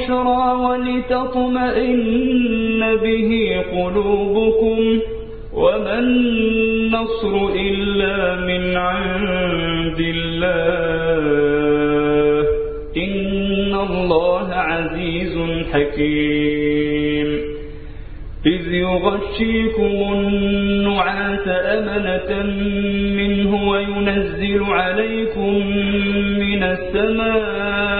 بشرى ولتطمئن به قلوبكم وما النصر إلا من عند الله إن الله عزيز حكيم إذ يغشيكم النعاس أمنة منه وينزل عليكم من السماء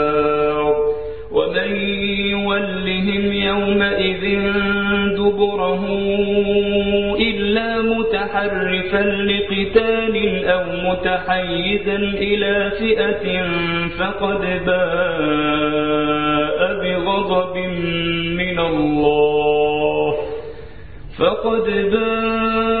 ومن يولهم يومئذ دبره إلا متحرفا لقتال أو متحيزا إلى فئة فقد باء بغضب من الله فقد باء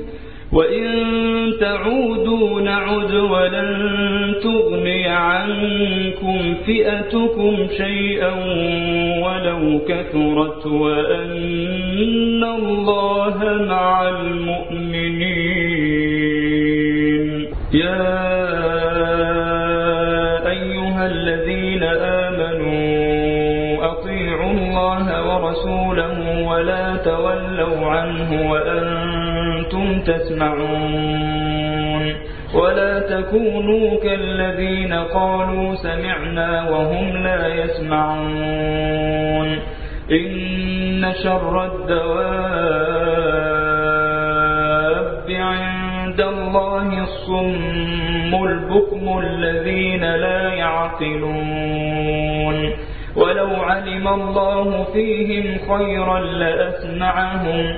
وإن تعودوا نعد ولن تغني عنكم فئتكم شيئا ولو كثرت وأن الله مع المؤمنين يا أيها الذين آمنوا أطيعوا الله ورسوله ولا تولوا عنه وأنتم تسمعون. ولا تكونوا كالذين قالوا سمعنا وهم لا يسمعون. إن شر الدواب عند الله الصم البكم الذين لا يعقلون. ولو علم الله فيهم خيرا لأسمعهم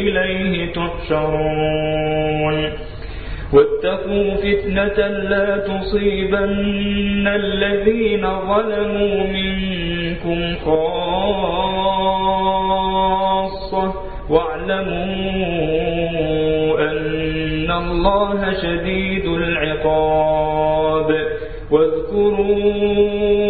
إليه تحشرون. واتقوا فتنة لا تصيبن الذين ظلموا منكم خاصة. واعلموا أن الله شديد العقاب. واذكروا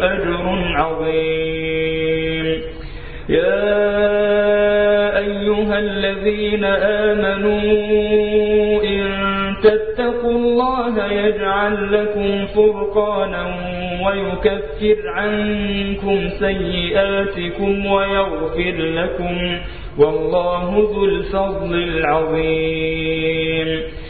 أجر عظيم. يا أيها الذين آمنوا إن تتقوا الله يجعل لكم فرقانا ويكفر عنكم سيئاتكم ويغفر لكم. والله ذو الفضل العظيم.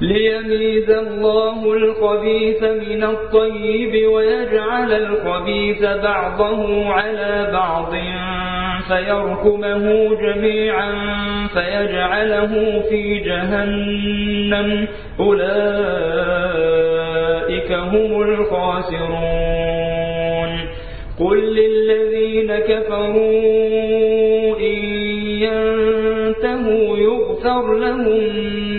ليميز الله الخبيث من الطيب ويجعل الخبيث بعضه على بعض فيركمه جميعا فيجعله في جهنم. أولئك هم الخاسرون. قل للذين كفروا إن ينتهوا يغفر لهم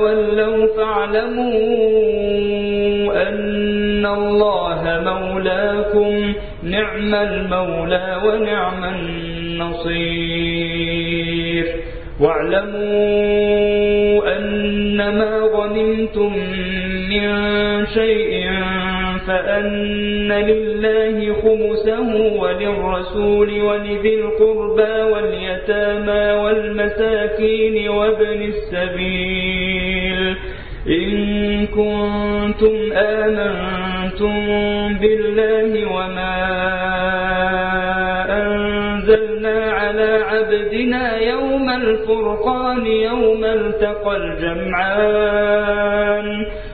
تولوا فاعلموا أن الله مولاكم نعم المولى ونعم النصير. واعلموا أنما غنمتم من شيء فأن لله خمسه وللرسول ولذي القربى واليتامى والمساكين وابن السبيل. إن كنتم آمنتم بالله وما أنزلنا على عبدنا يوم الفرقان يوم التقى الجمعان.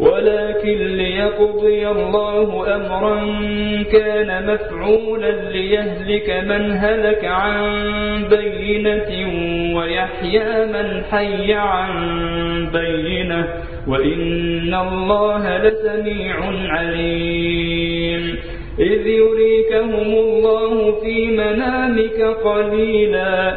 ولكن ليقضي الله أمرا كان مفعولا ليهلك من هلك عن بينة ويحيى من حي عن بينة وإن الله لسميع عليم. إذ يريكهم الله في منامك قليلا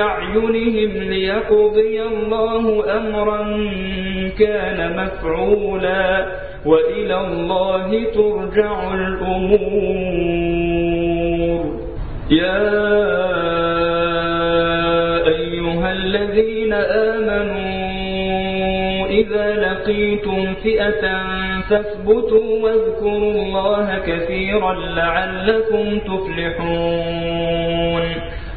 أعينهم ليقضي الله أمرا كان مفعولا وإلى الله ترجع الأمور. يا الذين آمنوا إذا لقيتم فئة فاثبتوا واذكروا الله كثيرا لعلكم تفلحون.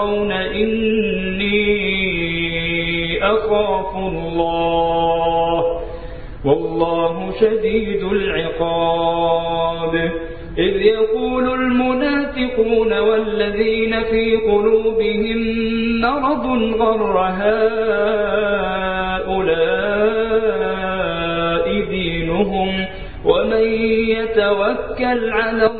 ترون إني أخاف الله. والله شديد العقاب. إذ يقول المنافقون والذين في قلوبهم مرض غر هؤلاء دينهم ومن يتوكل على الله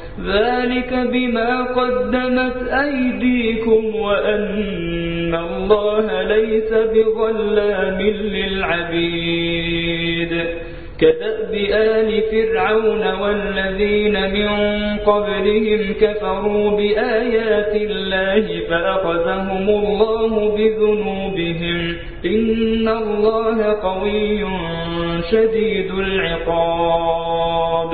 ذلك بما قدمت أيديكم وأن الله ليس بظلام للعبيد. كدأب آل فرعون والذين من قبلهم كفروا بآيات الله فأخذهم الله بذنوبهم. إن الله قوي شديد العقاب.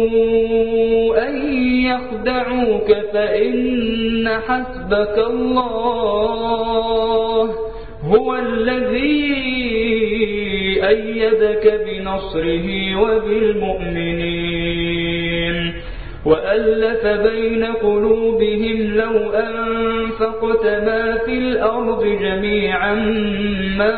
أن يخدعوك فإن حسبك الله هو الذي أيدك بنصره وبالمؤمنين وألف بين قلوبهم لو أنفقت ما في الأرض جميعا ما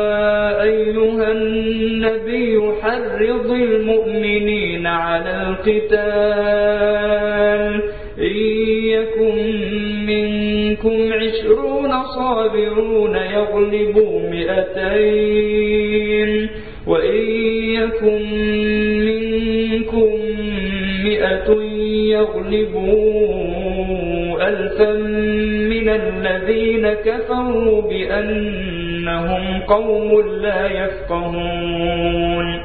النبي حرض المؤمنين على القتال. إن يكن منكم عشرون صابرون يغلبوا مئتين. وإن يكن منكم مئة يغلبوا ألفا من الذين كفروا بأنهم قوم لا يفقهون.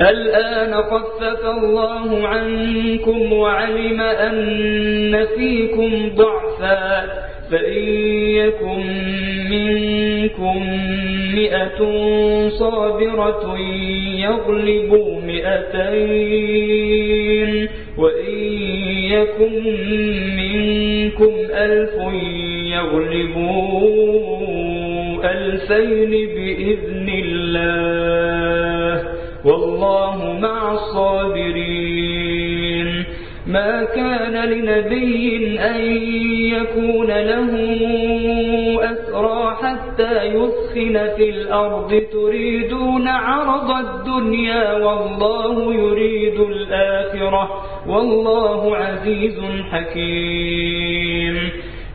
الآن خفف الله عنكم وعلم أن فيكم ضعفا فإن يكن منكم مئة صابرة يغلبوا مئتين وإن يكن منكم ألف يغلبوا ألفين بإذن الله والله مع الصابرين. ما كان لنبي أن يكون له أسرى حتى يسخن في الأرض. تريدون عرض الدنيا والله يريد الآخرة. والله عزيز حكيم.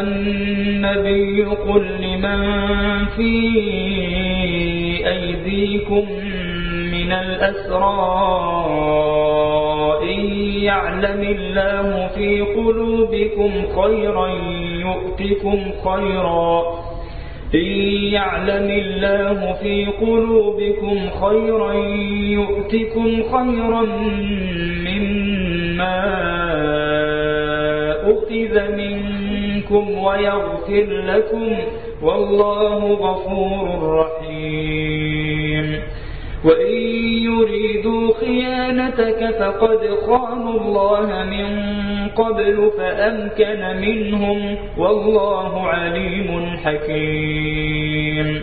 النبي قل لمن في أيديكم من الأسراء يعلم الله في قلوبكم خيرا يؤتكم خيرا إن يعلم الله في قلوبكم خيرا يؤتكم خيرا مما منكم ويغفر لكم والله غفور رحيم. وإن يريدوا خيانتك فقد خانوا الله من قبل فأمكن منهم والله عليم حكيم.